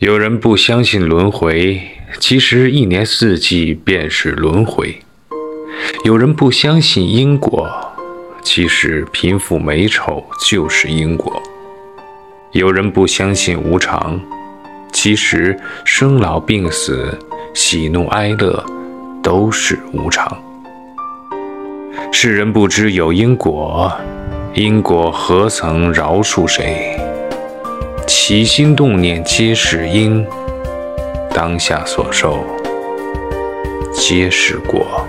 有人不相信轮回，其实一年四季便是轮回；有人不相信因果，其实贫富美丑就是因果；有人不相信无常，其实生老病死、喜怒哀乐都是无常。世人不知有因果，因果何曾饶恕谁？起心动念皆是因，当下所受皆是果。